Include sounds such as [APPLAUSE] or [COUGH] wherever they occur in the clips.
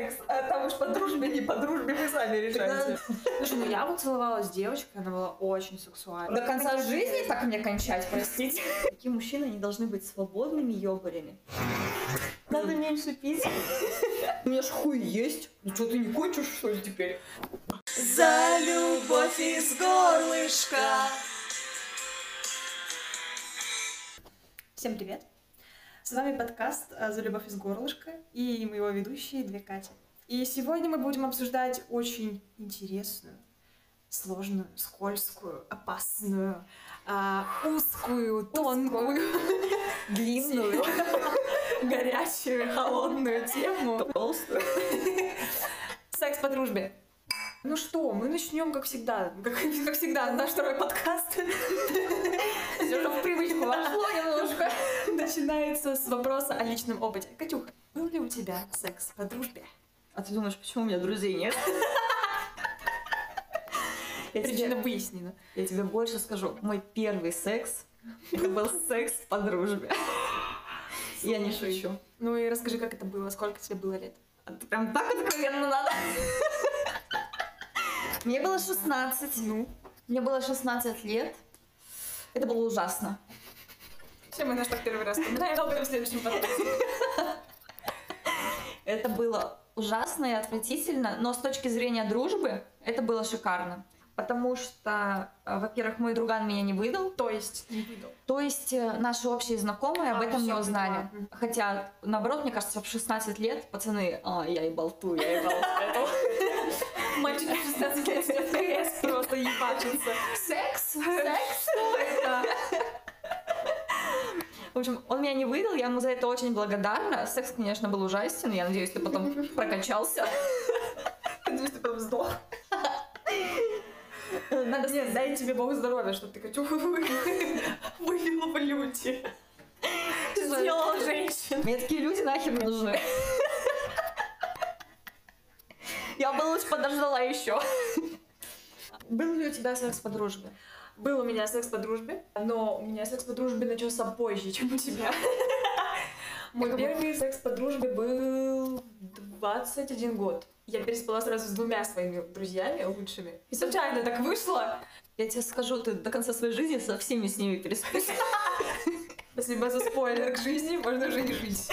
секс, а там уж по дружбе, не по дружбе, вы сами решаете. Слушай, ну я вот целовалась с девочкой, она была очень сексуальна. До конца жизни так мне кончать, [LAUGHS] простите. Такие мужчины, они должны быть свободными ёбарями. Надо меньше пить. У меня ж хуй есть. Ну что, ты не кончишь, что ли, теперь? За любовь из горлышка. Всем привет! С вами подкаст а, «За любовь из горлышка» и мы его ведущие две Кати. И сегодня мы будем обсуждать очень интересную, сложную, скользкую, опасную, а, узкую, тонкую, Длинную. [LAUGHS] горячую, холодную тему Толстую. секс по дружбе. Ну что, мы начнем, как всегда, как, [LAUGHS] как всегда, наш второй подкаст. Всё уже в привычку вошло немножко. Начинается с вопроса о личном опыте. Катюх, был ли у тебя секс по дружбе? А ты думаешь, почему у меня друзей нет? [LAUGHS] Я Причина тебе, выяснена. я тебе больше скажу. Мой первый секс, [LAUGHS] был секс по дружбе. Я не шучу. Ну и расскажи, как это было, сколько тебе было лет? А прям так откровенно надо? Мне было 16. Ну, Мне было 16 лет. Это было ужасно. все мы наш так первый раз вспоминаем, об в следующем подкасте. Это было ужасно и отвратительно, но с точки зрения дружбы это было шикарно. Потому что, э, во-первых, мой друган меня не выдал, То есть, не выдал. то есть э, наши общие знакомые об А, этом не узнали. поняла. Хотя, наоборот, мне кажется, в 16 лет пацаны, а, я и болту, я и болту. [LAUGHS] Мальчики в 16 лет просто ебачатся. Секс, секс. Да. В общем, он меня не выдал, я ему за это очень благодарна. Секс, конечно, был ужасен, я надеюсь, ты потом [LAUGHS] прокачался. Надеюсь, ты потом сдох. Надо Нет, дай тебе бог здоровья, чтобы ты Катюху вывела в люди. Сделала женщин. Мне такие люди нахер не нужны. Я бы лучше подождала еще. Был ли у тебя секс по дружбе? Был у меня секс по дружбе, но у меня секс по дружбе начался позже, чем у тебя. Мой первый секс по дружбе был 21 год. Я переспала сразу с двумя своими друзьями лучшими. И случайно так вышло. Я тебе скажу, ты до конца своей жизни со всеми с ними переспишь. Спасибо за спойлер к жизни, можно уже не жить.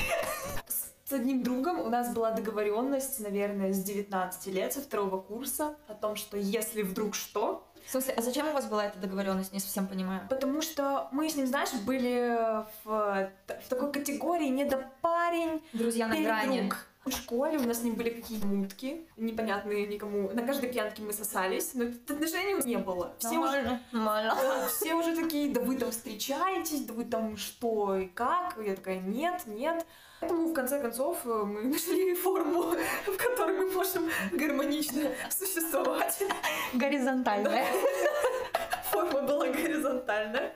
С одним другом у нас была договоренность, наверное, с 19 лет, со второго курса, о том, что если вдруг что, В смысле, а зачем у вас была эта договоренность? Не совсем понимаю. Потому что мы с ним, знаешь, были в, в такой категории не до парень, Друзья на грани. передруг. В школе у нас с ним были какие-то мутки, непонятные никому. На каждой пьянке мы сосались, но отношений не было. Все уже, Нормально, да, все уже такие, да вы там встречаетесь, да вы там что и как. Я такая, нет, нет. Поэтому, в конце концов, э, мы [LAUGHS] нашли форму, в которой мы можем гармонично существовать. Горизонтальная. [LAUGHS] Форма была горизонтальная.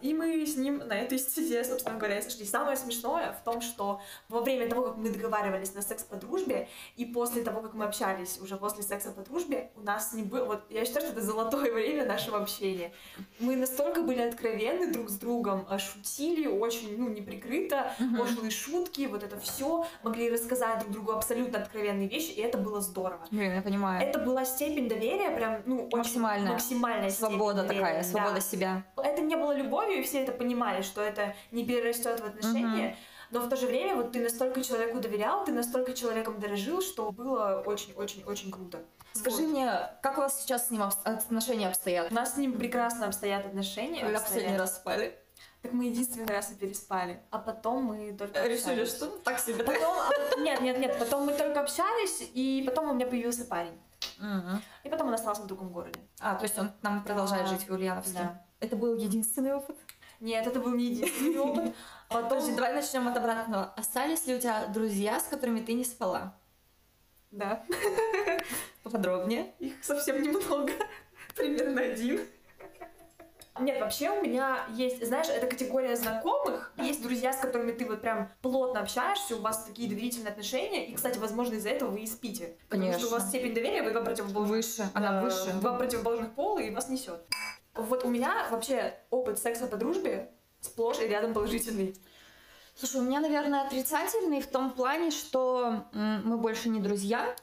И мы с ним на этой стезе, собственно говоря, и сошли. Самое смешное в том, что во время того, как мы договаривались на секс по дружбе, и после того, как мы общались уже после секса по дружбе, у нас не было... Вот я считаю, что это золотое [LAUGHS] время нашего общения. Мы настолько были откровенны друг с другом, а, шутили очень, ну, неприкрыто, пошлые шутки, вот это все, могли рассказать друг другу абсолютно откровенные вещи, и это было здорово. Блин, я понимаю. Это была степень доверия, прям, ну, очень Максимальная. максимальная Свобода такая, да. свобода себя. Это не было любовью, и все это понимали, что это не перерастет в отношения. Но в то же время вот ты настолько человеку доверял, ты настолько человеком дорожил, что было очень-очень-очень круто. Скажи Вот. мне, как у вас сейчас с ним обс- отношения обстоят? У нас с ним прекрасно обстоят отношения. Когда последний раз спали? Так мы единственный раз и переспали. А потом мы только Решили, общались. что так себе. Потом, а потом- нет, нет, нет, потом мы только общались, и потом у меня появился парень. Мгм. И потом он остался в другом городе. А, то есть он там продолжает Да. жить в Ульяновске. Да. Это был единственный опыт? Нет, это был не единственный [LAUGHS] опыт. Потом... Подожди, давай начнем от обратного. Остались ли у тебя друзья, с которыми ты не спала? Да. [LAUGHS] Поподробнее. Их совсем немного. Примерно один. Нет, вообще у меня есть, знаешь, это категория знакомых. Есть друзья, с которыми ты вот прям плотно общаешься, у вас такие доверительные отношения. И, кстати, возможно, из-за этого вы и спите. Потому что у вас Конечно. степень доверия, вы два противоположных, Выше, она э, выше. два противоположных пола, и вас несет. Вот у меня вообще опыт секса по дружбе сплошь и рядом положительный. Слушай, у меня, наверное, отрицательный в том плане, что мы больше не друзья,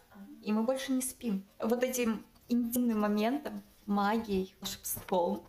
и мы больше не спим. Вот этим интимным моментом, магией, волшебством,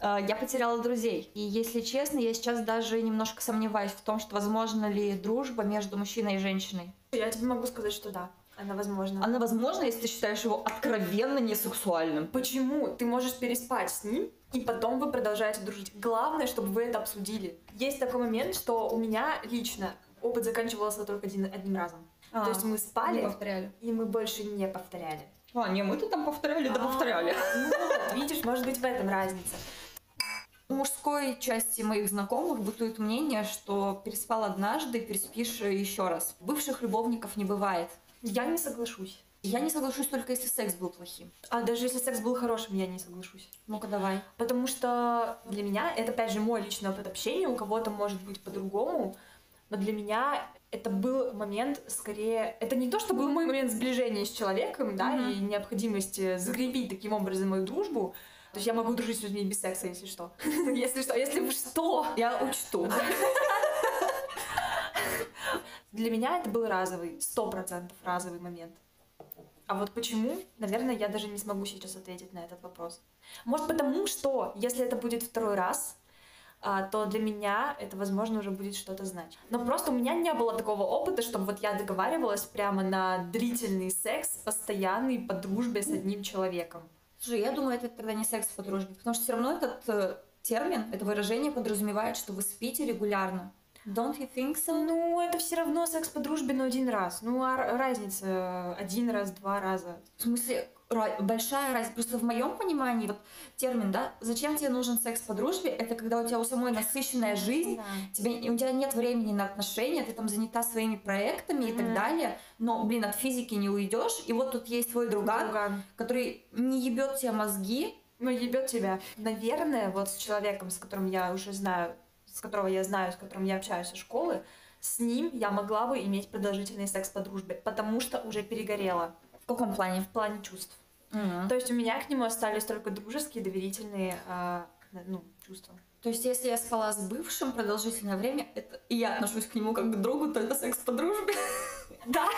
э, я потеряла друзей. И если честно, я сейчас даже немножко сомневаюсь в том, что возможно ли дружба между мужчиной и женщиной. Я тебе могу сказать, что да, она возможна. Она возможна, если ты считаешь его откровенно несексуальным. Почему? Ты можешь переспать с ним, и потом вы продолжаете дружить. Главное, чтобы вы это обсудили. Есть такой момент, что у меня лично опыт заканчивался только один, одним разом. То есть мы спали, повторяли. и мы больше не повторяли. А, не, мы-то там повторяли, да А, повторяли. Ну вот, видишь, может быть в этом разница. У мужской части моих знакомых бытует мнение, что переспал однажды, переспишь еще раз. Бывших любовников не бывает. Я не соглашусь. Я не соглашусь только если секс был плохим. А даже если секс был хорошим, я не соглашусь. Ну-ка давай. Потому что для меня, это опять же мой личный опыт общения, у кого-то может быть по-другому, но для меня это был момент скорее... Это не то, что был мой момент сближения с человеком, да, Мгм. и необходимости закрепить таким образом мою дружбу. То есть я могу дружить с людьми без секса, если что. [LAUGHS] Если что, если что. Я учту. [LAUGHS] Для меня это был разовый, сто процентов разовый момент. А вот почему, наверное, я даже не смогу сейчас ответить на этот вопрос. Может потому, что если это будет второй раз, а, то для меня это, возможно, уже будет что-то значить. Но просто у меня не было такого опыта, чтобы вот я договаривалась прямо на длительный секс, постоянный, по дружбе с одним человеком. Слушай, я думаю, это тогда не секс по дружбе, потому что все равно этот э, термин, это выражение подразумевает, что вы спите регулярно. Don't you think so? Ну, это все равно секс по дружбе, но один раз. Ну, а разница э, один раз, два раза. В смысле, большая разница. Просто в моем понимании, вот термин, да, зачем тебе нужен секс по дружбе, это когда у тебя у самой насыщенная жизнь, тебе, у тебя нет времени на отношения, ты там занята своими проектами и так далее, но, блин, от физики не уйдешь, и вот тут есть твой друган, Друган. который не ебет тебе мозги, Ну, ебет тебя. Наверное, вот с человеком, с которым я уже знаю, с которого я знаю, с которым я общаюсь со школы, с ним я могла бы иметь продолжительный секс по дружбе, потому что уже перегорела в каком плане? в плане чувств. Мгм. То есть у меня к нему остались только дружеские, доверительные а, ну, чувства. То есть, если я спала с бывшим продолжительное время, это, и я отношусь к нему как к другу, то это секс по дружбе. Да.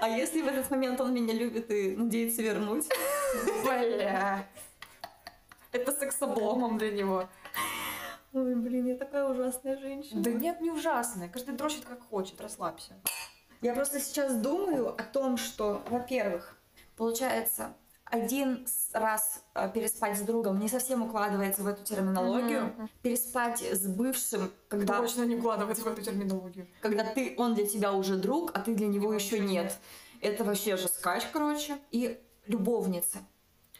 А если в этот момент он меня любит и надеется вернуть? Бля. Это секс обломом для него. Ой, блин, я такая ужасная женщина. Да нет, не ужасно. Каждый дрочит как хочет, расслабься. Я просто сейчас думаю о том, что, во-первых, получается, один раз э, переспать с другом не совсем укладывается в эту терминологию. Мгм. Переспать с бывшим, когда, Точно не укладывается в эту терминологию. когда ты, он для тебя уже друг, а ты для него Его еще нет. Это вообще же скач, короче. И любовницы.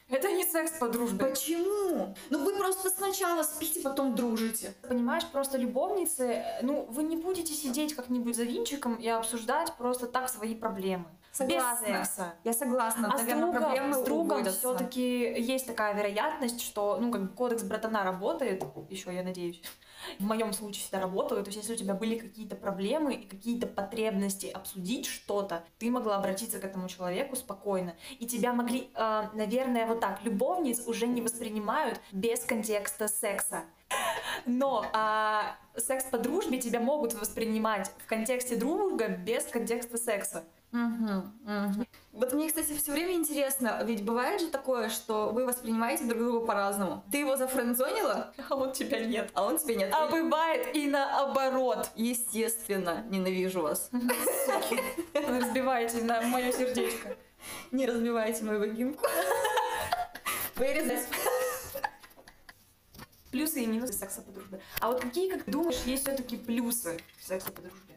Это не секс по дружбе. Почему? Ну вы просто сначала спите, потом дружите. Понимаешь, просто любовницы, ну, вы не будете сидеть как-нибудь за винчиком и обсуждать просто так свои проблемы. Согласна. Без секса. Я согласна. А с Наверное, другом, проблемы с другом все-таки есть такая вероятность, что, ну, как кодекс братана работает, еще я надеюсь, в моем случае всегда работала, то есть если у тебя были какие-то проблемы и какие-то потребности обсудить что-то, ты могла обратиться к этому человеку спокойно, и тебя могли, э, наверное, вот так, любовниц уже не воспринимают без контекста секса. Но а, секс по дружбе тебя могут воспринимать в контексте дружбы без контекста секса. Мгм. Вот мне, кстати, все время интересно, ведь бывает же такое, что вы воспринимаете друг друга по-разному. Ты его зафрендзонила, А вот тебя нет. а он тебя нет. А бывает и наоборот. Естественно, ненавижу вас. Вы разбиваете на мое сердечко. Не разбивайте мою вагинку. Вырезать. Плюсы и минусы секса по дружбе. А вот какие, как думаешь, есть все-таки плюсы секса по дружбе?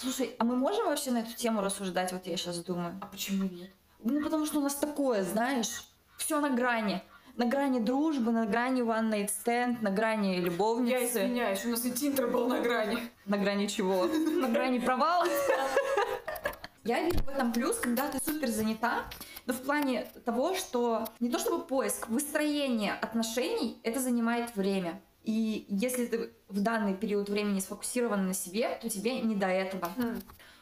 Слушай, а мы можем вообще на эту тему рассуждать? Вот я сейчас думаю. А почему нет? Ну, потому что у нас такое, знаешь, все на грани. На грани дружбы, на грани one night stand, на грани Я любовницы. извиняюсь, у нас и Тиндер был на грани. На грани чего? На грани провала? Я вижу в этом плюс, когда ты супер занята, но в плане того, что не то чтобы поиск, выстроение отношений, это занимает время. И если ты в данный период времени сфокусирован на себе, то тебе не до этого.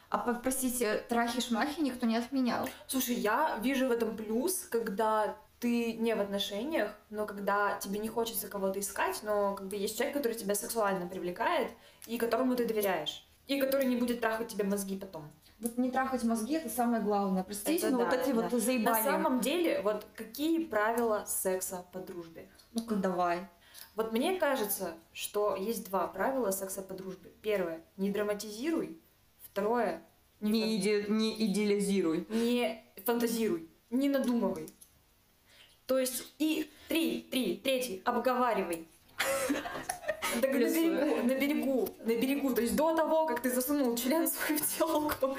А попросить трахи-шмахи никто не отменял. Слушай, я вижу в этом плюс, когда ты не в отношениях, но когда тебе не хочется кого-то искать, но как бы есть человек, который тебя сексуально привлекает и которому ты доверяешь. И который не будет трахать тебе мозги потом. Вот не трахать мозги это самое главное. Представьте, Это вот да, эти да. вот заебали. На самом деле, вот какие правила секса по дружбе? Ну-ка давай. Вот мне кажется, что есть два правила секса по дружбе. Первое — не драматизируй. Второе — не, Не, иде- не идеализируй. не фантазируй, не надумывай. То есть и три, три, третий — обговаривай. На берегу, на берегу, на берегу. То есть до того, как ты засунул член свой в телку.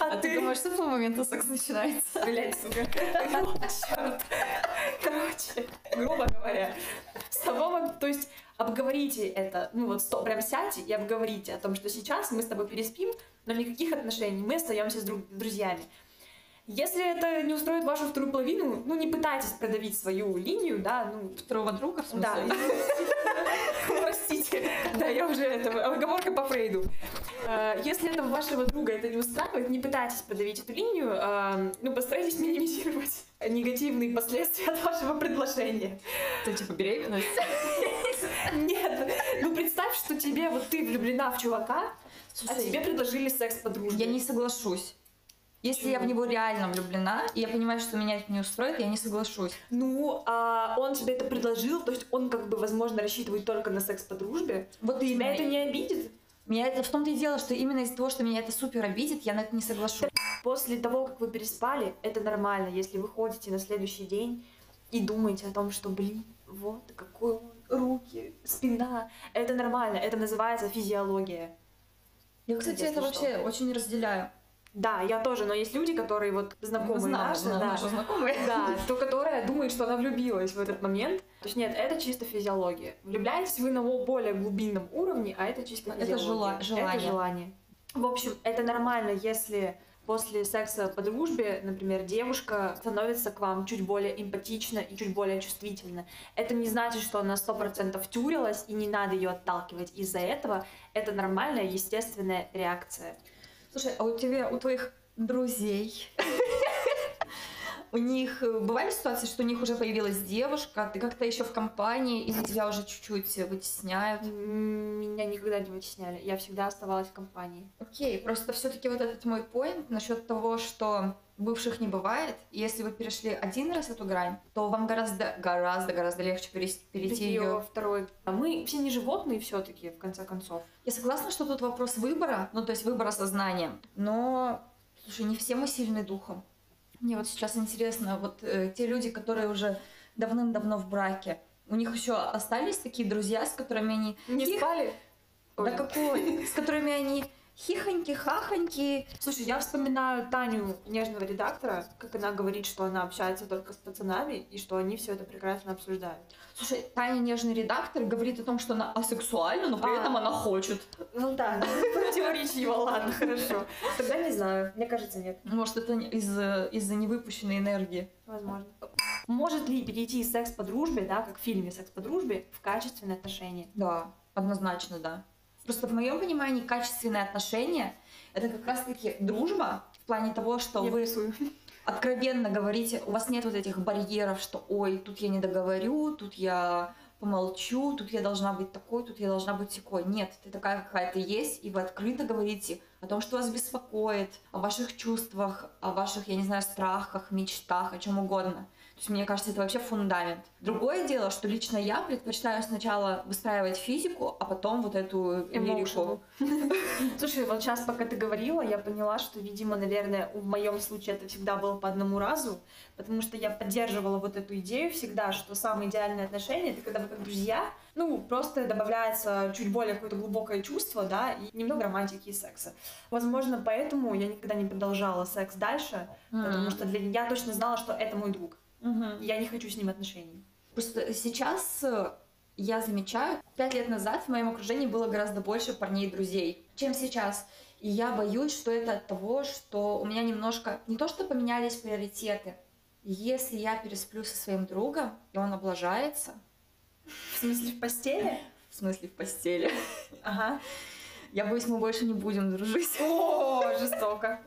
А ты думаешь, с этого момента секс начинается? Блять, сука. [LAUGHS] Короче, грубо говоря, с мом- то есть обговорите это, ну вот сто, прям сядьте и обговорите о том, что сейчас мы с тобой переспим, но никаких отношений, мы остаемся с друг- друзьями. Если это не устроит вашу вторую половину, ну не пытайтесь продавить свою линию, да, ну Второго друга, в смысле? да, [LAUGHS] простите, да, я уже это, оговорка по Фрейду. Э, Если это вашего друга это не устраивает, не пытайтесь подавить эту линию, э, ну постарайтесь минимизировать негативные последствия от вашего предложения. Это типа беременность. Нет, ну представь, что тебе, вот ты влюблена в чувака, а тебе предложили секс по дружбе. я не соглашусь. Если я в него реально влюблена, и я понимаю, что меня это не устроит, я не соглашусь. Ну, а он тебе это предложил, то есть он как бы, возможно, рассчитывает только на секс по дружбе. Вот Тебя именно. это не обидит? Меня это в том-то и дело, что именно из-за того, что меня это супер обидит, я на это не соглашусь. После того, как вы переспали, это нормально, если вы ходите на следующий день и думаете о том, что, блин, вот какой он, руки, спина. Это нормально, это называется физиология. Я, кстати, это вообще очень разделяю. Да, я тоже, но есть люди, которые вот знакомые Знаю, наши, да, наши знакомые. да, [LAUGHS] то, которая думает, что она влюбилась в этот момент. То есть нет, это чисто физиология. Влюбляетесь вы на более глубинном уровне, а это чисто Это физиология. жела- желание. Это желание. В общем, это нормально, если после секса по дружбе, например, девушка становится к вам чуть более эмпатична и чуть более чувствительна. Это не значит, что она сто процентов тюрилась и не надо ее отталкивать из-за этого. Это нормальная, естественная реакция. Слушай, а у тебя, у твоих друзей, [LAUGHS] у них э, бывали ситуации, что у них уже появилась девушка, ты как-то еще в компании, или тебя уже чуть-чуть вытесняют? Меня никогда не вытесняли. Я всегда оставалась в компании. Окей, просто все-таки вот этот мой поинт насчет того, что бывших не бывает, и если вы перешли один раз эту грань, то вам гораздо, гораздо, гораздо легче перес- перейти ее ее. второй. А мы все не животные все-таки, в конце концов. Я согласна, что тут вопрос выбора, ну то есть выбора сознания, но, слушай, не все мы сильны духом. Мне вот сейчас интересно, вот э, те люди, которые уже давным-давно в браке, у них еще остались такие друзья, с которыми они... Не Тихо. спали? Да Ой. какой? С которыми они хихоньки, хахоньки. Слушай, я вспоминаю Таню, нежного редактора, как она говорит, что она общается только с пацанами, и что они все это прекрасно обсуждают. Слушай, Таня нежный редактор говорит о том, что она асексуальна, но при А. этом она хочет. Ну да, противоречиво, ладно, хорошо. Тогда не знаю, мне кажется, нет. Может, это из-за из-за невыпущенной энергии. Возможно. Может ли перейти из секс по дружбе, да, как в фильме «Секс по дружбе», в качественные отношения? Да, однозначно, да. Просто в моем понимании качественные отношения это как раз-таки дружба в плане того, что Я вы рисую. откровенно говорите, у вас нет вот этих барьеров, что ой, тут я не договорю, тут я помолчу, тут я должна быть такой, тут я должна быть такой. Нет, ты такая, какая ты есть, и вы открыто говорите о том, что вас беспокоит, о ваших чувствах, о ваших, я не знаю, страхах, мечтах, о чем угодно. То есть, мне кажется, это вообще фундамент. Другое дело, что лично я предпочитаю сначала выстраивать физику, а потом вот эту лирику. [LAUGHS] Слушай, вот сейчас, пока ты говорила, я поняла, что, видимо, наверное, в моем случае это всегда было по одному разу, потому что я поддерживала вот эту идею всегда, что самые идеальные отношения — это когда вы как друзья, ну, просто добавляется чуть более какое-то глубокое чувство, да, и немного романтики и секса. Возможно, поэтому я никогда не продолжала секс дальше, потому что для я точно знала, что это мой друг. И Я не хочу с ним отношений. Просто сейчас э, я замечаю, пять лет назад в моем окружении было гораздо больше парней и друзей, чем сейчас. И я боюсь, что это от того, что у меня немножко не то, что поменялись приоритеты. Если я пересплю со своим другом, и он облажается, В смысле, в постели? в смысле в постели, Ага. я боюсь, мы больше не будем дружить. О, жестоко.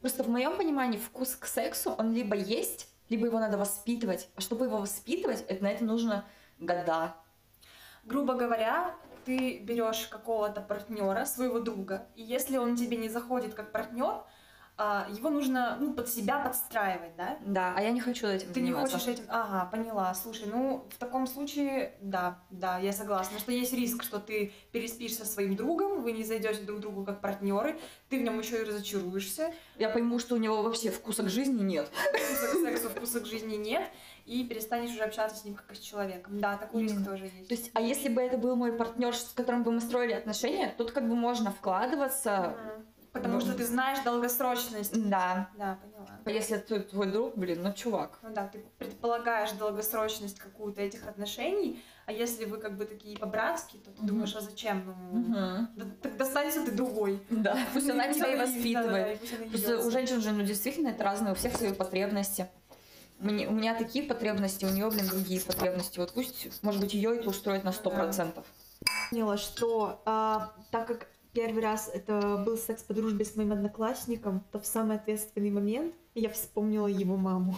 Просто в моем понимании вкус к сексу, он либо есть, либо его надо воспитывать. А чтобы его воспитывать, это, на это нужно года. Грубо говоря, ты берешь какого-то партнера, своего друга, и если он тебе не заходит как партнер, его нужно ну, под себя подстраивать, да? Да, а я не хочу этим Ты не заниматься. хочешь этим... Ага, поняла. Слушай, ну, в таком случае, да, да, я согласна, что есть риск, что ты переспишь со своим другом, вы не зайдете друг другу как партнеры, ты в нем еще и разочаруешься, Я пойму, что у него вообще вкуса к жизни нет. вкуса к сексу, вкуса к жизни нет, и перестанешь уже общаться с ним как с человеком. Да, такой риск тоже есть. То есть, а если бы это был мой партнер, с которым бы мы строили отношения, тут как бы можно вкладываться. Потому Ну. что ты знаешь долгосрочность. Да. Да, поняла. А Если это твой друг, блин, ну чувак. Ну да, ты предполагаешь долгосрочность какую-то этих отношений, а если вы как бы такие по-братски, то ты Мгм. думаешь, а зачем? Ну, Мгм. да, так достанься ты другой. Да, [LAUGHS] пусть она тебя и воспитывает. и пусть она Просто ведётся. у женщин же, ну, действительно, это разные, у всех свои потребности. Мне, у меня такие потребности, у нее, блин, другие потребности. Вот пусть, может быть, ее это устроит на сто процентов. Поняла, что а, так как первый раз это был секс по дружбе с моим одноклассником, то в самый ответственный момент я вспомнила его маму.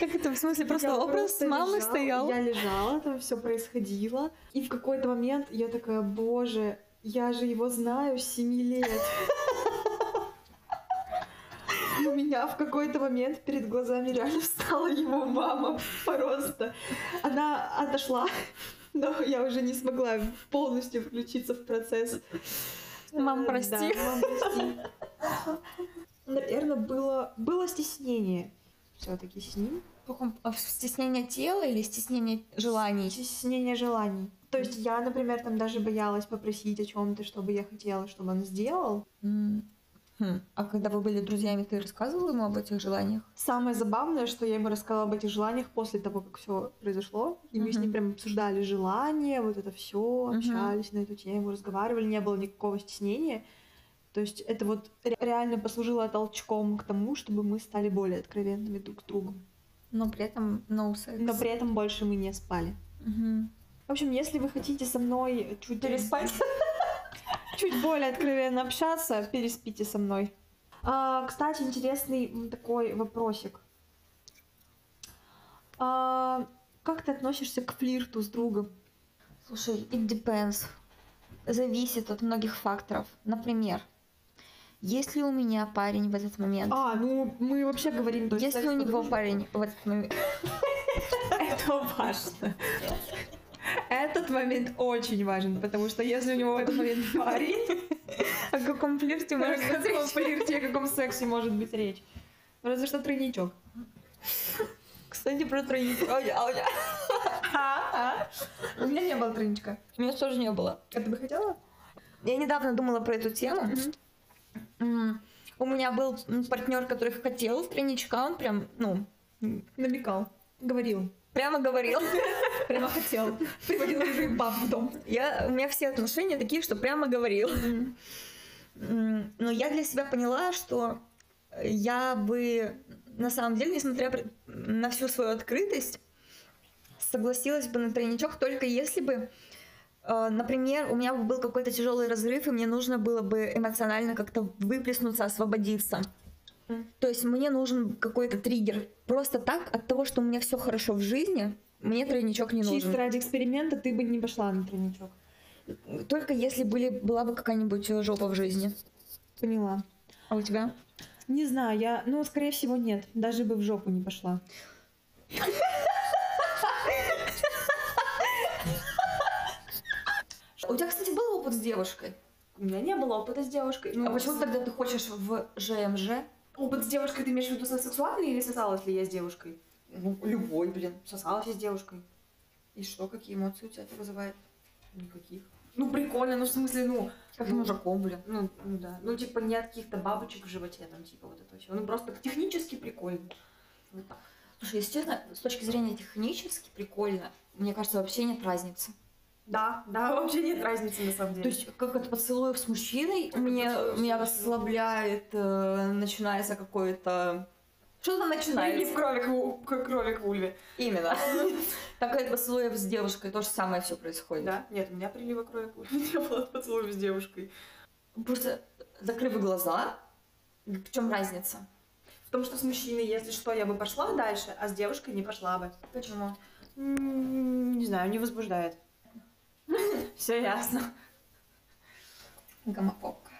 Как это, в смысле, Я лежала, Я лежала, там все происходило. И в какой-то момент я такая, боже, я же его знаю с 7 лет. И у меня в какой-то момент перед глазами реально встала его мама просто. Она отошла, но я уже не смогла полностью включиться в процесс. Мам, Э, прости. Да, мам, прости. Наверное, было, было стеснение все-таки с ним. А Стеснение тела или стеснение желаний? Стеснение желаний. То есть я, например, там даже боялась попросить о чем-то, чтобы я хотела, чтобы он сделал. М. Хм. А когда вы были друзьями, ты рассказывала ему об этих желаниях? Самое забавное, что я ему рассказала об этих желаниях после того, как все произошло. И мы с ним прям обсуждали желания, вот это все, Мгм. общались на эту тему, разговаривали, не было никакого стеснения. То есть это вот ре- реально послужило толчком к тому, чтобы мы стали более откровенными друг с другом. Но при этом no sex. Но при этом больше мы не спали. Мгм. В общем, если вы хотите со мной чуть Переспать? Чуть более откровенно общаться, переспите со мной. А, кстати, интересный такой вопросик. А, как ты относишься к флирту с другом? Слушай, it depends. Зависит от многих факторов. Например, есть ли у меня парень в этот момент? А, ну мы вообще говорим... то есть Есть ли секс у него парень в этот момент? [LAUGHS] Это важно. Этот момент очень важен, потому что если у него в этот момент парень, О каком флирте о может быть каком речь? флирте, о каком сексе может быть речь? Разве что тройничок. Кстати, про тройничок. А у меня- а меня- А, У меня не было тройничка. У меня тоже не было. А ты бы хотела? Я недавно думала про эту тему. У меня был партнер, который хотел тройничка, он прям, ну, Намекал. Говорил. Прямо говорил. [LAUGHS] Прямо хотел. Приводил уже баб в дом. Я, у меня все отношения такие, что прямо говорил. Но я для себя поняла, что я бы, на самом деле, несмотря на всю свою открытость, согласилась бы на тройничок только если бы, э, например, у меня бы был какой-то тяжелый разрыв, и мне нужно было бы эмоционально как-то выплеснуться, освободиться. То есть мне нужен какой-то триггер. Просто так, от того, что у меня все хорошо в жизни, мне тройничок не нужен. Чисто ради эксперимента ты бы не пошла на тройничок. Только если были, была бы какая-нибудь э, жопа в жизни. Поняла. А у тебя? Не знаю, я, ну, скорее всего, нет. Даже бы в жопу не пошла. У тебя, кстати, был опыт с девушкой? У меня не было опыта с девушкой. Ну, а почему тогда ты хочешь в ЖМЖ? Опыт с девушкой ты имеешь в виду сексуальный или сосалась ли я с девушкой? Ну, любой, блин. Сосалась я с девушкой. И что, какие эмоции у тебя это вызывает? Никаких. Ну, прикольно, ну, в смысле, ну... Как ну, мужиком, блин. Ну, ну да. Ну, типа, нет каких-то бабочек в животе, там, типа, вот это все. Ну, просто технически прикольно. Вот так. Слушай, если честно, с точки зрения технически прикольно. Мне кажется, вообще нет разницы. Да, да, [LAUGHS] вообще нет разницы, на самом деле. То есть, как от поцелуев с мужчиной Как меня мужчиной. расслабляет, э, начинается какое-то... Что-то начинается. в кровик, в- к- кровик в ульве. Именно. [LAUGHS] Так от поцелуев с девушкой то же самое все происходит. Да? Нет, у меня прилива крови в ульве не было от поцелуев с девушкой. Просто закрыв глаза, в чем разница? В том, что с мужчиной, если что, я бы пошла дальше, а с девушкой не пошла бы. Почему? Не знаю, не возбуждает. [LAUGHS] Все ясно. Гомофобка.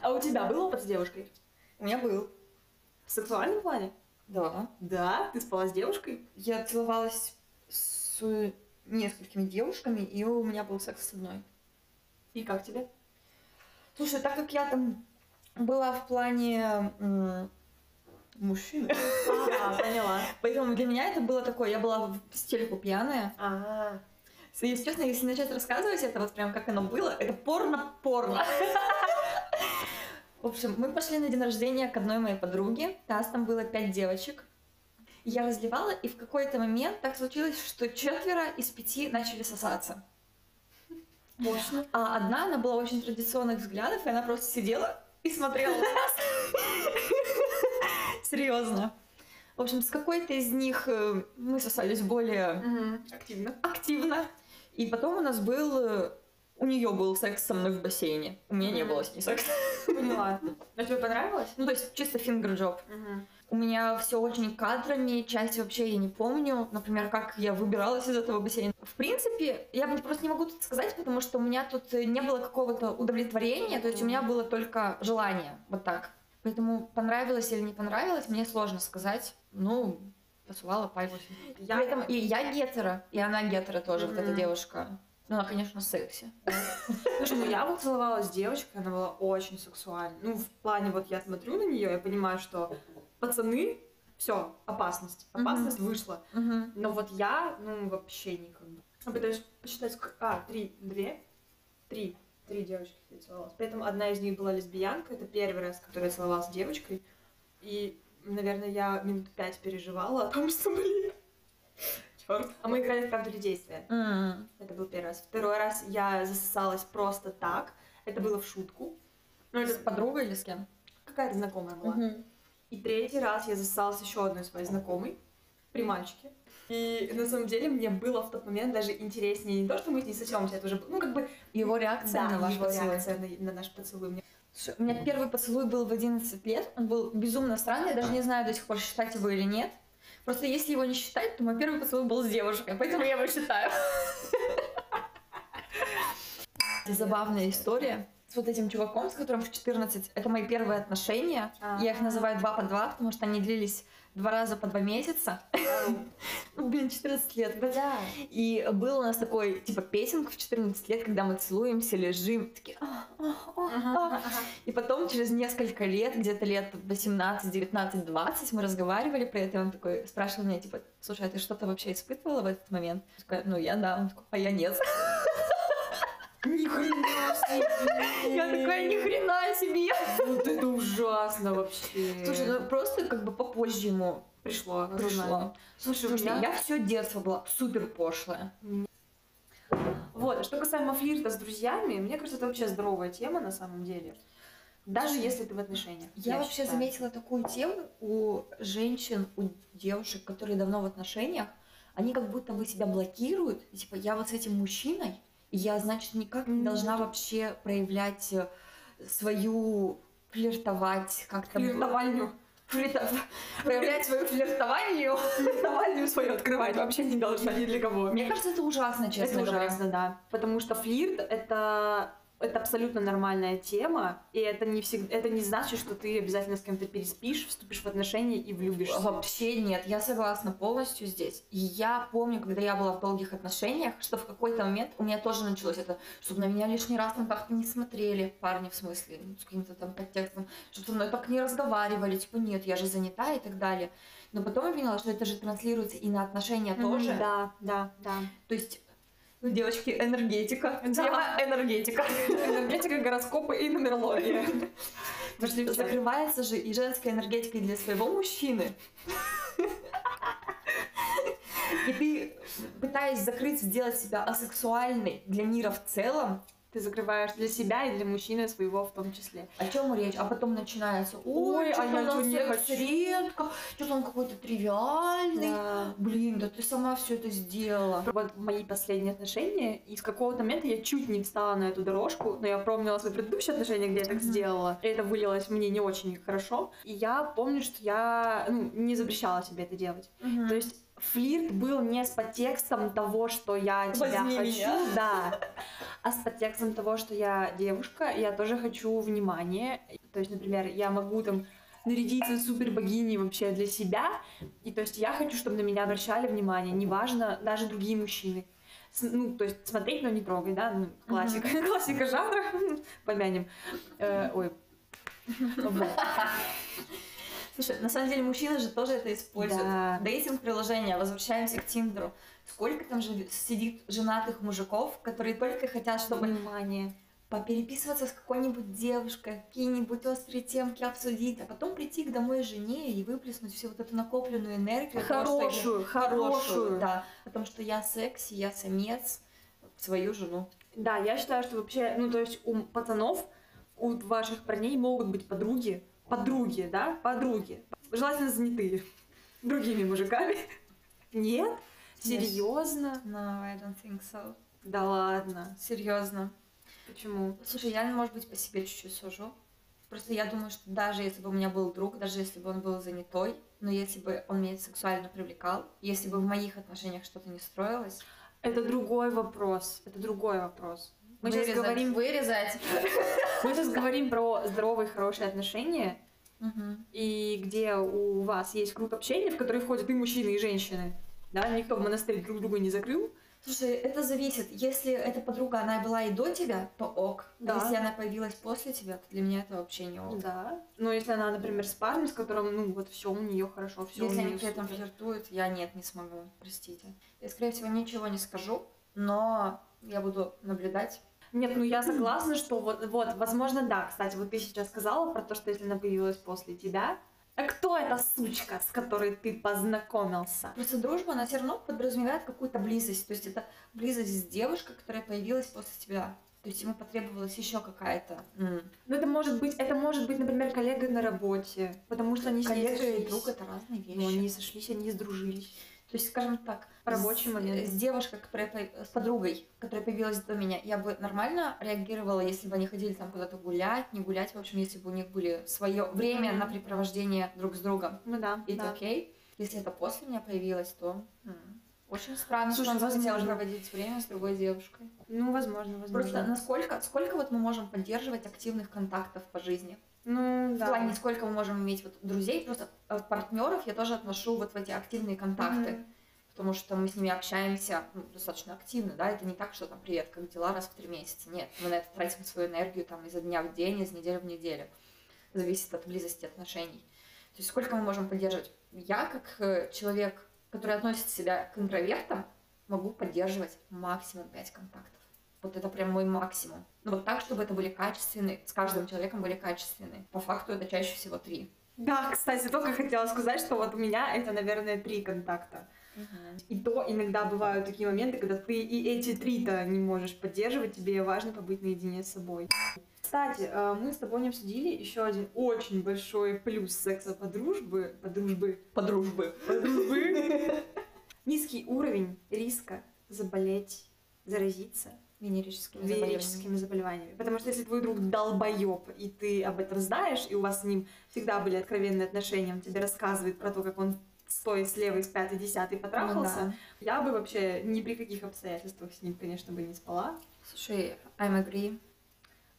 А у тебя был опыт с девушкой? У меня был. В сексуальном плане? Да. Да, ты спала с девушкой? Я целовалась с несколькими девушками, и у меня был секс с одной. И как тебе? Слушай, так как я там была в плане мужчины, [LAUGHS] А, поняла. поэтому для меня это было такое, я была в стельку пьяная. А, Если честно, если начать рассказывать это вот прям как оно было, это порно-порно. В общем, мы пошли на день рождения к одной моей подруге. Нас там было пять девочек. Я разливала, и в какой-то момент так случилось, что четверо из пяти начали сосаться. мощно. А одна, она была очень традиционных взглядов, и она просто сидела и смотрела на нас. Серьезно. В общем, с какой-то из них э, мы сосались более Активно. активно. И потом у нас был... э, У нее был секс со мной в бассейне. У меня не Мгм. было с ней секса. Поняла. А тебе понравилось? Ну, то есть чисто фингер-джоб. У меня все очень кадрами, часть вообще я не помню. Например, как я выбиралась из этого бассейна. В принципе, я просто не могу тут сказать, потому что у меня тут не было какого-то удовлетворения, то есть у меня было только желание, вот так. Поэтому понравилось или не понравилось, мне сложно сказать. Ну, посылала 8. Я... При этом и я гетера, и она гетера тоже, вот эта девушка. Ну, она, конечно, секси. Слушай, ну я вот целовалась с девочкой, она была очень сексуальна. Ну, в плане, вот я смотрю на нее, я понимаю, что пацаны, все, опасность. Опасность вышла. Мгм. Но вот я, ну, вообще никогда. А пытаюсь посчитать, а, три, две, три, три девочки я целовалась. При этом одна из них была лесбиянка, это первый раз, который я целовалась с девочкой. И, наверное, я минут пять переживала о том, что, блин, черт. А мы играли в правду или действие. М. Это был первый раз. Второй раз я засосалась просто так. Это было в шутку. Ну, С это подругой или с кем? какая-то знакомая была. Мгм. И третий раз я засосалась еще одной своей знакомой при мальчике. И на самом деле мне было в тот момент даже интереснее не то, что мы с ней сосемся, это уже, ну, как бы, Его реакция да, на ваш его поцелуй. реакция на, на наш поцелуй. Мне Слушай, У меня первый поцелуй был в 11 лет. Он был безумно странный. Я даже не знаю до сих пор, считать его или нет. Просто если его не считать, то мой первый поцелуй был с девушкой, поэтому я его считаю. Забавная история с вот этим чуваком, с которым в 14. Это мои первые отношения. Я их называю два по два, потому что они длились два раза по два месяца. Ну, [LAUGHS] блин, 14 лет. Да. И был у нас такой, типа, песенка в 14 лет, когда мы целуемся, лежим, такие... И потом, через несколько лет, где-то лет 18, 19, 20, мы разговаривали про это, и он такой спрашивал меня, типа, слушай, а ты что-то вообще испытывала в этот момент? Я такая, ну, я да. Он такой, а я нет. Ни хрена себе. Я такая, ни хрена себе. Вот это ужасно вообще. Слушай, ну просто как бы попозже ему пришло. пришло. Слушай, у меня... я все детство была супер пошлая. Вот, а что касаемо флирта с друзьями, мне кажется, это вообще здоровая тема на самом деле. Даже если ты в отношениях. Я, вообще считаю. заметила такую тему у женщин, у девушек, которые давно в отношениях, они как будто бы себя блокируют. И, Типа, я вот с этим мужчиной, я, значит, никак не должна вообще проявлять э, свою флиртовать как-то. Флиртовальню. Флирта- Проявлять свою флиртованию. Флиртовальню свою открывать вообще не должна ни для кого. Мне кажется, это ужасно, честно это ужасно, да. Потому что флирт это это абсолютно нормальная тема, и это не всегда, это не значит, что ты обязательно с кем-то переспишь, вступишь в отношения и влюбишься. Вообще нет, я согласна полностью здесь. И я помню, когда я была в долгих отношениях, что в какой-то момент у меня тоже началось это, чтобы на меня лишний раз там как-то не смотрели, парни в смысле, ну, с каким-то там подтекстом, чтобы со мной так не разговаривали, типа нет, я же занята и так далее. Но потом я поняла, что это же транслируется и на отношения Мгм, тоже. Да, да, да. То есть, девочки, энергетика. Да. Тема энергетика. Энергетика, гороскопы и нумерология. Что закрывается же и женская энергетика для своего мужчины. И ты, пытаясь закрыть, сделать себя асексуальной для мира в целом, Ты закрываешь для себя и для мужчины своего в том числе. о чем речь? А потом начинается, ой, Ой, а я чё не хочу». редко, что-то он какой-то тривиальный. Да. Блин, да ты сама все это сделала. Вот мои последние отношения, и с какого-то момента я чуть не встала на эту дорожку, но я помнила свои предыдущие отношения, где я так сделала. И это вылилось мне не очень хорошо. И я помню, что я ну, не запрещала себе это делать. То есть флирт был не с подтекстом того, что я тебя Возьми хочу, меня. да, а с подтекстом того, что я девушка, я тоже хочу внимания. То есть, например, я могу там нарядиться супер богиней вообще для себя, и то есть я хочу, чтобы на меня обращали внимание, неважно, даже другие мужчины. С- Ну, то есть смотреть, но не трогать, да, ну, классика, [LAUGHS] классика жанра, [LAUGHS] помянем. Э, ой, [LAUGHS] вот. Слушай, на самом деле мужчины же тоже это используют. Да. Дейтинг-приложения, возвращаемся к Тиндеру. Сколько там же сидит женатых мужиков, которые только хотят, чтобы внимание. попереписываться с какой-нибудь девушкой, какие-нибудь острые темки обсудить, а потом прийти к домой жене и выплеснуть всю вот эту накопленную энергию. о том, что я- Хорошую, хорошую, хорошую. да, о том, что я секси, я самец, свою жену. Да, я считаю, что вообще, ну, то есть у пацанов, у ваших парней могут быть подруги, подруги, да, подруги, желательно занятые другими мужиками. Нет? Серьезно? No, I don't think so. Да ладно. Серьезно. Почему? Слушай, я, может быть, по себе чуть-чуть сужу. Просто я думаю, что даже если бы у меня был друг, даже если бы он был занятой, но если бы он меня сексуально привлекал, если бы в моих отношениях что-то не строилось, Это другой вопрос. Это другой вопрос. Мы сейчас вырезать, говорим, вырезать. [LAUGHS] мы сейчас говорим про здоровые, хорошие отношения, и где у вас есть круг общения, в который входят и мужчины, и женщины. Да, никто в монастырь друг друга не закрыл. Слушай, это зависит. Если эта подруга, она была и до тебя, то ок. А Да. Если она появилась после тебя, то для меня это вообще не ок. Да. Но если она, например, с парнем, с которым, ну, вот все у нее хорошо, все у Если они нее при этом флиртуют, я нет, не смогу, простите. Я, скорее всего, ничего не скажу, но я буду наблюдать. Нет, ну я согласна, что вот, вот, возможно, да. Кстати, вот ты сейчас сказала про то, что если она появилась после тебя, а кто эта сучка, с которой ты познакомился? Просто дружба, она все равно подразумевает какую-то близость. То есть это близость с девушкой, которая появилась после тебя. То есть ему потребовалась еще какая-то м, Ну это может быть, это может быть, например, коллега на работе, потому что они коллега и друг это разные вещи. Ну, они сошлись, они сдружились. То есть, скажем так, Рабочий с, момент. с девушкой, которая по- с подругой, которая появилась до меня, я бы нормально реагировала, если бы они ходили там куда-то гулять, не гулять, в общем, если бы у них были свое время Мгм. на препровождение друг с другом. Ну да, И да. окей. Если это после меня появилось, то очень странно, Слушай, что он возможно. проводить время с другой девушкой. Ну, возможно, возможно. Просто насколько, сколько вот мы можем поддерживать активных контактов по жизни? Ну, В да. плане, сколько мы можем иметь вот друзей, просто партнеров я тоже отношу вот в эти активные контакты. Мгм. Потому что мы с ними общаемся ну, достаточно активно, да, это не так, что там привет, как дела раз в три месяца. Нет, мы на это тратим свою энергию там изо дня в день, из недели в неделю. Зависит от близости отношений. То есть сколько мы можем поддерживать? Я, как э, человек, который относит себя к интровертам, могу поддерживать максимум 5 контактов. Вот это прям мой максимум. Ну вот так, чтобы это были качественные, с каждым человеком были качественные. По факту это чаще всего три. Да, кстати, только хотела сказать, что вот у меня это, наверное, три контакта. И то иногда бывают такие моменты, когда ты и эти три-то не можешь поддерживать, тебе важно побыть наедине с собой. Кстати, э, мы с тобой не обсудили еще один очень большой плюс секса по дружбе, по дружбы, По дружбе. по дружбы. Низкий уровень риска заболеть, заразиться Венерическими венерическими заболеваниями. Потому что если твой друг долбоеб, и ты об этом знаешь, и у вас с ним всегда были откровенные отношения, он тебе рассказывает про то, как он с той, с левой, с пятой, десятой потрахался, Ну я бы вообще ни при каких обстоятельствах с ним, конечно, бы не спала. Слушай, I'm agree.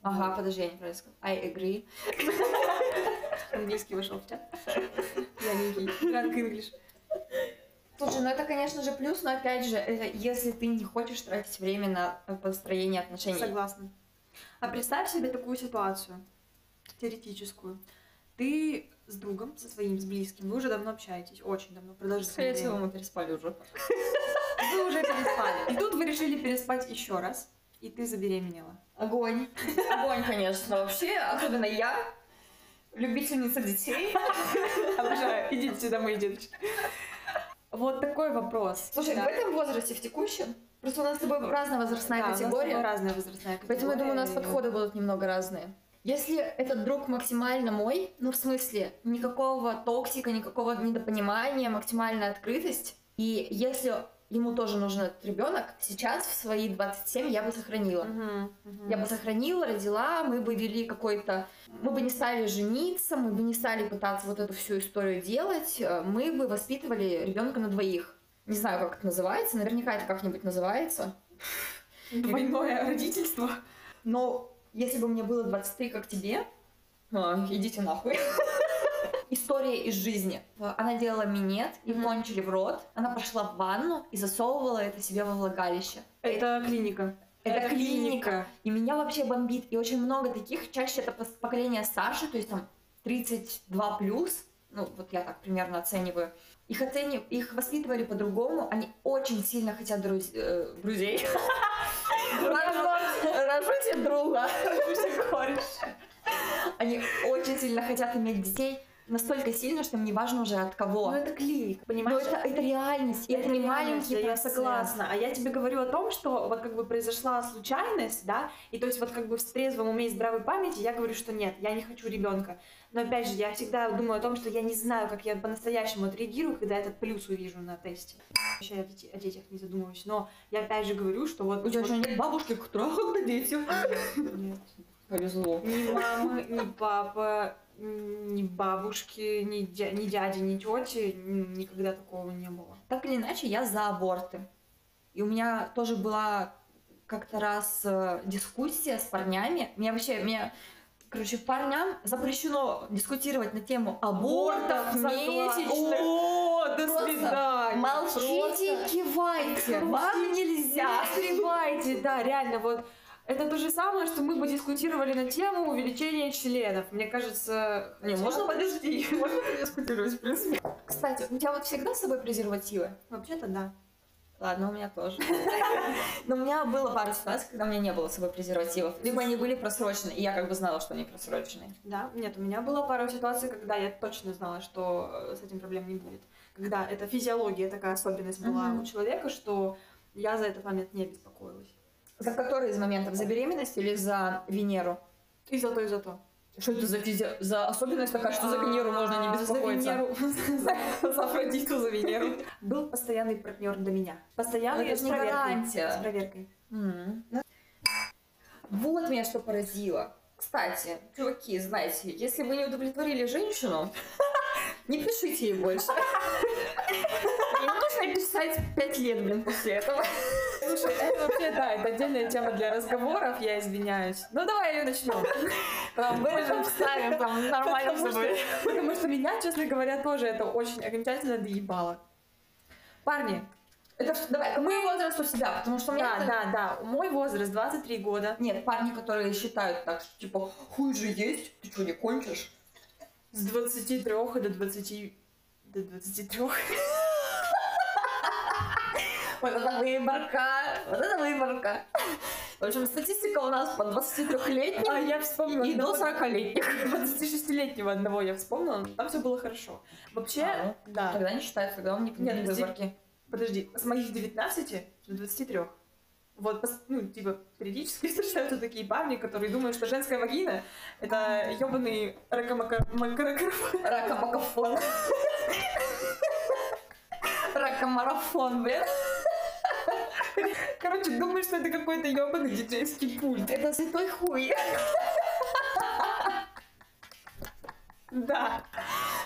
Ага, подожди, я неправильно сказала. I agree. [LAUGHS] Английский вошел в чат. Яненький. Drunk English. Слушай, ну это, конечно же, плюс, но опять же, это если ты не хочешь тратить время на э, построение отношений. Согласна. А представь себе такую ситуацию, теоретическую. Ты с другом, со своим, с близким, вы уже давно общаетесь, очень давно, продолжительное Скорее всего, мы переспали уже. Вы уже переспали. И тут вы решили переспать еще раз, и ты забеременела. Огонь. Огонь, конечно, вообще, особенно я, любительница детей. Обожаю. Идите сюда, мои деточки. Вот такой вопрос. Слушай, Да. в этом возрасте, в текущем, просто у нас с тобой разная возрастная Да, у нас с категория. тобой разная возрастная категория. Поэтому я думаю, у нас подходы будут немного разные. Если этот друг максимально мой, ну в смысле, никакого токсика, никакого недопонимания, максимальная открытость, и если ему тоже нужен этот ребенок, сейчас в свои 27 я бы сохранила. Мгм, мгм. Я бы сохранила, родила, мы бы вели какой-то... Мы бы не стали жениться, мы бы не стали пытаться вот эту всю историю делать, э, мы бы воспитывали ребенка на двоих. Не знаю, как это называется, наверняка это как-нибудь называется. Двойное родительство. Но если бы мне было 23, как тебе, а, идите нахуй. [LAUGHS] История из жизни. Она делала минет, и кончили в рот. Она пошла в ванну и засовывала это себе во влагалище. Это клиника. Это клиника. И меня вообще бомбит. И очень много таких, чаще это поколение старше, то есть там 32 плюс, ну вот я так примерно оцениваю. Их, оцени... их воспитывали по-другому, они очень сильно хотят друз- э, [LAUGHS] друзей. Рожу тебе друга. [LAUGHS] Они очень сильно хотят иметь детей, настолько сильно, что им не важно уже от кого. Ну это клиника, Но понимаешь? это, это реальность, и это, не маленький да, я процент. согласна. А я тебе говорю о том, что вот как бы произошла случайность, да, и то есть вот как бы в трезвом уме и здравой памяти я говорю, что нет, я не хочу ребенка. Но опять же, я всегда думаю о том, что я не знаю, как я по-настоящему отреагирую, когда этот плюс увижу на тесте. Вообще я о детях не задумываюсь, но я опять же говорю, что вот... У тебя же нет бабушки, которая когда дети. Нет. Повезло. Ни мамы, ни папа, ни бабушки, ни, дя- ни дяди, ни тети, никогда такого не было. Так или иначе, я за аборты. И у меня тоже была как-то раз э, дискуссия с парнями. Меня вообще, меня, короче, парням запрещено дискутировать на тему абортов, месячных. О, до Просто свидания. Молчите и кивайте, вам нельзя. Скрывайте, да, реально, вот это то же самое, что мы бы дискутировали на тему увеличения членов. Мне кажется... Не, хотя- можно подожди, [LAUGHS] можно подискутировать, в принципе. Кстати, у тебя вот всегда с собой презервативы? Вообще-то да. Ладно, у меня тоже. [LAUGHS] Но у меня было пару ситуаций, когда у меня не было с собой презервативов. Либо они были просрочены, и я как бы знала, что они просроченные. Да, нет, у меня была пара ситуаций, когда я точно знала, что э, с этим проблем не будет. Когда эта физиология, такая особенность была у человека, что я за этот момент не беспокоилась. За который из моментов? За беременность или за Венеру? И за то, и за то. Что это за физи... за особенность такая, что за Венеру можно не А, беспокоиться? За Венеру, за Афродиту, за Венеру. Был постоянный партнер для меня. Постоянный Это с проверкой. С проверкой. Вот меня что поразило. Кстати, чуваки, знаете, если вы не удовлетворили женщину, [LAUGHS] не пишите ей больше. [LAUGHS] Не нужно писать пять лет, блин, после этого. Слушай, это вообще, да, это отдельная тема для разговоров, я извиняюсь. Ну, давай ее начнем. Там вырежем, вставим, там нормально Потому что, потому что меня, честно говоря, тоже это очень окончательно доебало. Парни, Это ж- давай, какой возраст у тебя? Потому что у меня да, это- да, да, мой возраст 23 года. Нет, парни, которые считают так, что типа, хуй же есть, ты что, не кончишь? С 23 до 20... До 23. Вот это выборка, вот это выборка. В общем, статистика у нас по 23-летним А я вспомнила. и до одного 40-летних. 26-летнего одного я вспомнила, там все было хорошо. Вообще, А, ну, да. Тогда не считается, тогда он не Нет, выборки. Подожди, с моих 19 до 23. Вот, ну, типа, периодически [LAUGHS] встречаются такие парни, которые думают, что женская вагина — это ёбаный ракомакаракарафон. Ракомакафон. [LAUGHS] Ракомарафон, блин. Короче, думают, что это какой-то ёбаный диджейский пульт. Это святой хуй. Да.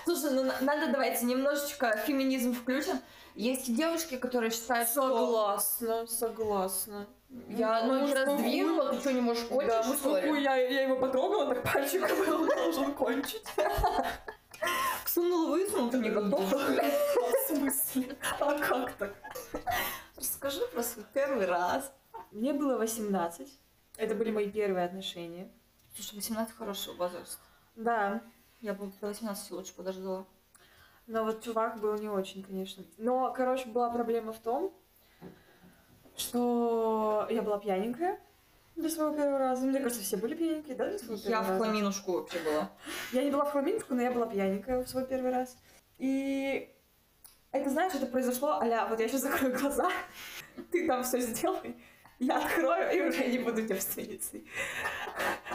Слушай, ну на- надо давайте немножечко феминизм включим. Есть девушки, которые считают, что Согласна, согласна. я ноги Мужской раздвинула, ты что, не можешь кончить, Да, хуй, я, я его потрогала, так пальчиком он [LAUGHS] должен кончить. Всунул, высунул, ты не готов, [LAUGHS] смысле? [LAUGHS] А как так? Расскажи про свой первый раз. Мне было 18. Это были мои первые отношения. Слушай, 18 хороший возраст. Да, Я бы до 18 лучше подождала. но вот чувак был не очень, конечно. Но, короче, была проблема в том, что я была пьяненькая для своего первого раза. Мне кажется, все были пьяненькие, да, для своего Я первого в раза? хламинушку вообще была. Я не была в хламинку, но я была пьяненькая в свой первый раз. И это, знаешь, это произошло, аля, вот я сейчас закрою глаза, [LAUGHS] ты там все сделай, я открою и уже не буду девственницей.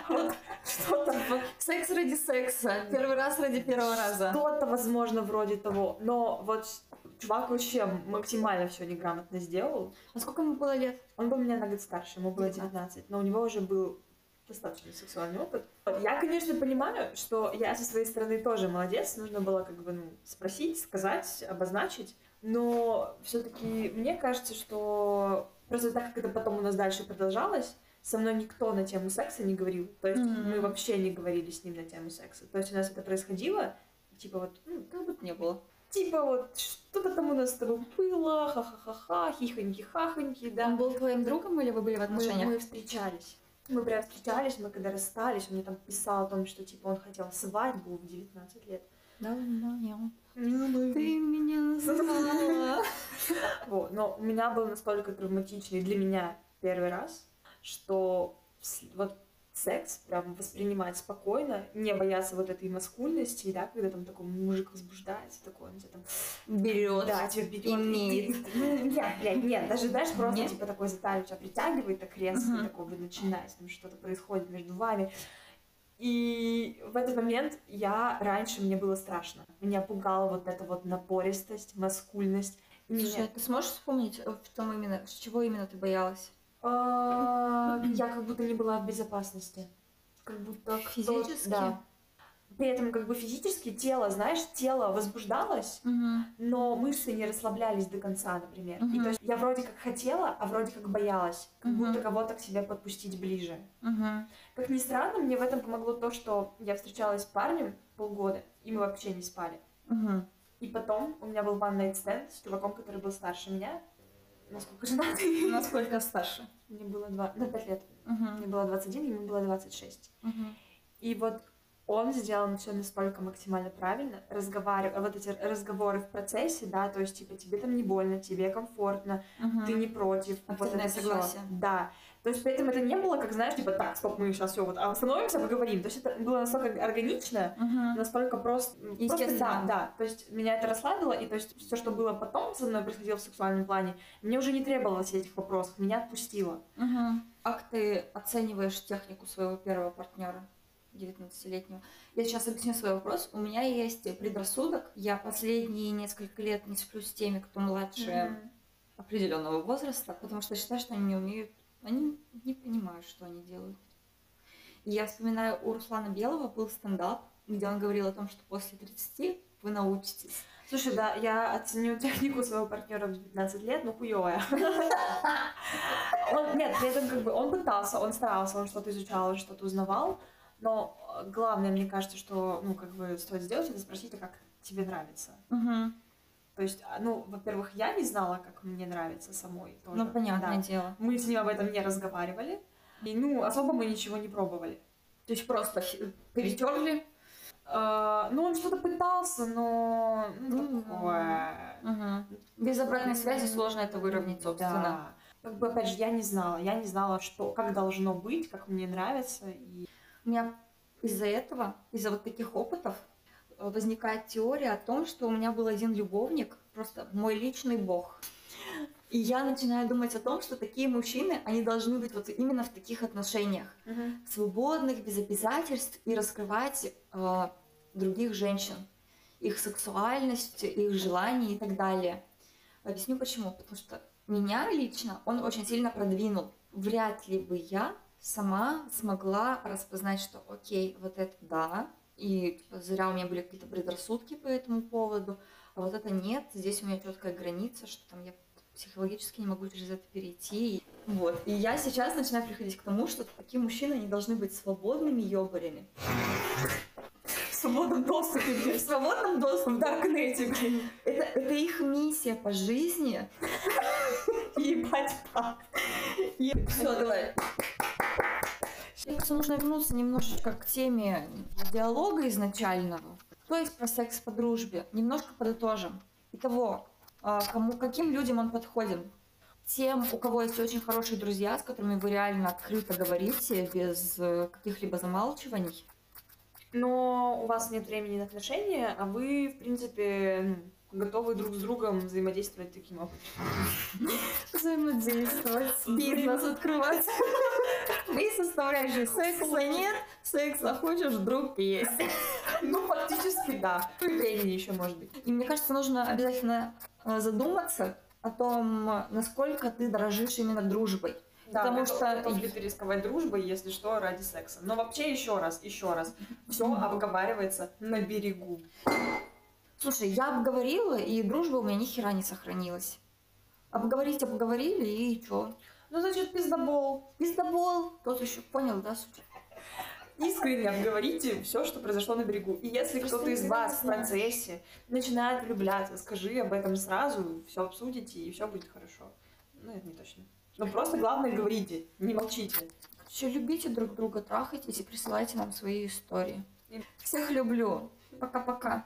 Вот что-то, вот Секс ради секса. Первый раз ради первого раза. что-то, возможно, вроде того. Но вот чувак вообще максимально все неграмотно сделал. А сколько ему было лет? Он был меня на год старше, ему было 19, но у него уже был достаточно сексуальный опыт. Я, конечно, понимаю, что я со своей стороны тоже молодец, нужно было как бы ну, спросить, сказать, обозначить, но все-таки мне кажется, что просто так как это потом у нас дальше продолжалось, со мной никто на тему секса не говорил. То есть Мгм. мы вообще не говорили с ним на тему секса. То есть у нас это происходило, типа вот, ну, Как будто не было. типа вот что-то там у нас с тобой было, ха-ха-ха-ха, хихоньки-хахоньки, да. Он был твоим другом или вы были в Мы, отношениях? мы встречались. Мы прям встречались, мы когда расстались, он мне там писал о том, что типа он хотел свадьбу в 19 лет. Давно я. Ну, Ты меня назвала. [LAUGHS] Вот. Но у меня был настолько травматичный для меня первый раз, что вот секс прям воспринимать спокойно, не бояться вот этой маскульности, да, когда там такой мужик возбуждается, такой, он тебя там Берет. Да, тебя берет. имеет. Ну, нет, блядь, нет, даже, знаешь, просто, Нет? типа, такой за талию тебя притягивает так резко, Мгм. такой, вы начинаете, там что-то происходит между вами. И в этот момент я, раньше мне было страшно. Меня пугала вот эта вот напористость, маскульность. Слушай, а ты сможешь вспомнить, э, в том именно, с чего именно ты боялась? А, я как будто не была в безопасности. Как будто Физически? Да. При этом как бы физически тело, знаешь, тело возбуждалось, Угу. но мышцы не расслаблялись до конца, например. И Мгм. то есть я вроде как хотела, а вроде как боялась, как Мгм. будто кого-то к себе подпустить ближе. Угу. Как ни странно, мне в этом помогло то, что я встречалась с парнем полгода, и мы вообще не спали. Угу. И потом у меня был one night stand с чуваком, который был старше меня. Насколько женатый? Насколько старше? Мне было два, на пять лет. Угу. Мне было 21, ему было 26. Угу. И вот он сделал все настолько максимально правильно, разговаривая, вот эти разговоры в процессе, да, то есть, типа, тебе там не больно, тебе комфортно, ты не против. Активное это всё. согласие. Да. То есть, при этом это не было, как, знаешь, типа, так, стоп, мы сейчас все вот остановимся, поговорим. То есть, это было настолько органично, Угу. настолько просто... просто Естественно. да, да. То есть, меня это расслабило, и то есть, все, что было потом со мной происходило в сексуальном плане, мне уже не требовалось этих вопросов, меня отпустило. Угу. Как ты оцениваешь технику своего первого партнера? 19-летнего. Я сейчас объясню свой вопрос. У меня есть предрассудок. Я последние несколько лет не сплю с теми, кто младше Мгм. определенного возраста, потому что считаю, что они не умеют, они не понимают, что они делают. И я вспоминаю, у Руслана Белого был стендап, где он говорил о том, что после 30 вы научитесь. Слушай, да, я оценю технику своего партнера в 19 лет, но хуевая. Он, нет, при этом как бы он пытался, он старался, он что-то изучал, он что-то узнавал, но главное, мне кажется, что, ну, как бы стоит сделать, это спросить, а как тебе нравится. Угу. То есть, а, ну, во-первых, я не знала, как мне нравится самой тоже. Ну, понятное да. дело. Мы с ним об этом не разговаривали, и, ну, особо мы ничего не пробовали. То есть просто перетерли. А, ну, он что-то пытался, но, ну, Ну, такое... Мгм. Без обратной связи сложно это выровнять, собственно. Да. Как бы, опять же, я не знала. Я не знала, что, как должно быть, как мне нравится. И... У меня из-за этого, из-за вот таких опытов возникает теория о том, что у меня был один любовник, просто мой личный бог. И я начинаю думать о том, что такие мужчины, они должны быть вот именно в таких отношениях. свободных, без обязательств и раскрывать э, других женщин, их сексуальность, их желания и так далее. Объясню почему. Потому что меня лично он очень сильно продвинул. Вряд ли бы я сама смогла распознать, что окей, вот это да, и зря у меня были какие-то предрассудки по этому поводу, а вот это нет, здесь у меня четкая граница, что там я психологически не могу через это перейти. Вот. И я сейчас начинаю приходить к тому, что такие мужчины, они должны быть свободными ёбарями. В свободном доступе, В свободном доступе. В Даркнете, блин. Это, это их миссия по жизни. Ебать, пап. Все, давай. Мне кажется, нужно вернуться немножечко к теме диалога изначального. То есть про секс по дружбе. Немножко подытожим. Итого, а, кому, каким людям он подходит? Тем, у кого есть очень хорошие друзья, с которыми вы реально открыто говорите, без э, каких-либо замалчиваний. Но у вас нет времени на отношения, а вы, в принципе, готовы друг с другом взаимодействовать таким образом. Взаимодействовать, бизнес открывать. Вы составляющие секса нет, секса хочешь, вдруг есть. Ну, фактически, да. Времени еще может быть. И мне кажется, нужно обязательно э, задуматься о том, насколько ты дорожишь именно дружбой. Да, Потому готов- что- готов ли ты рисковать дружбой, если что, ради секса. Но вообще еще раз, еще раз, все обговаривается на берегу. Слушай, я обговорила, и дружба у меня ни хера не сохранилась. Обговорить обговорили, и чё? Ну, значит, пиздобол. Пиздобол. Тот еще понял, да, суть? Искренне обговорите все, что произошло на берегу. И если кто-то из вас в процессе начинает влюбляться, скажи об этом сразу, все обсудите, и все будет хорошо. Ну, это не точно. Но просто главное говорите, не молчите. Все любите друг друга, трахайтесь и присылайте нам свои истории. Всех люблю. Пока-пока.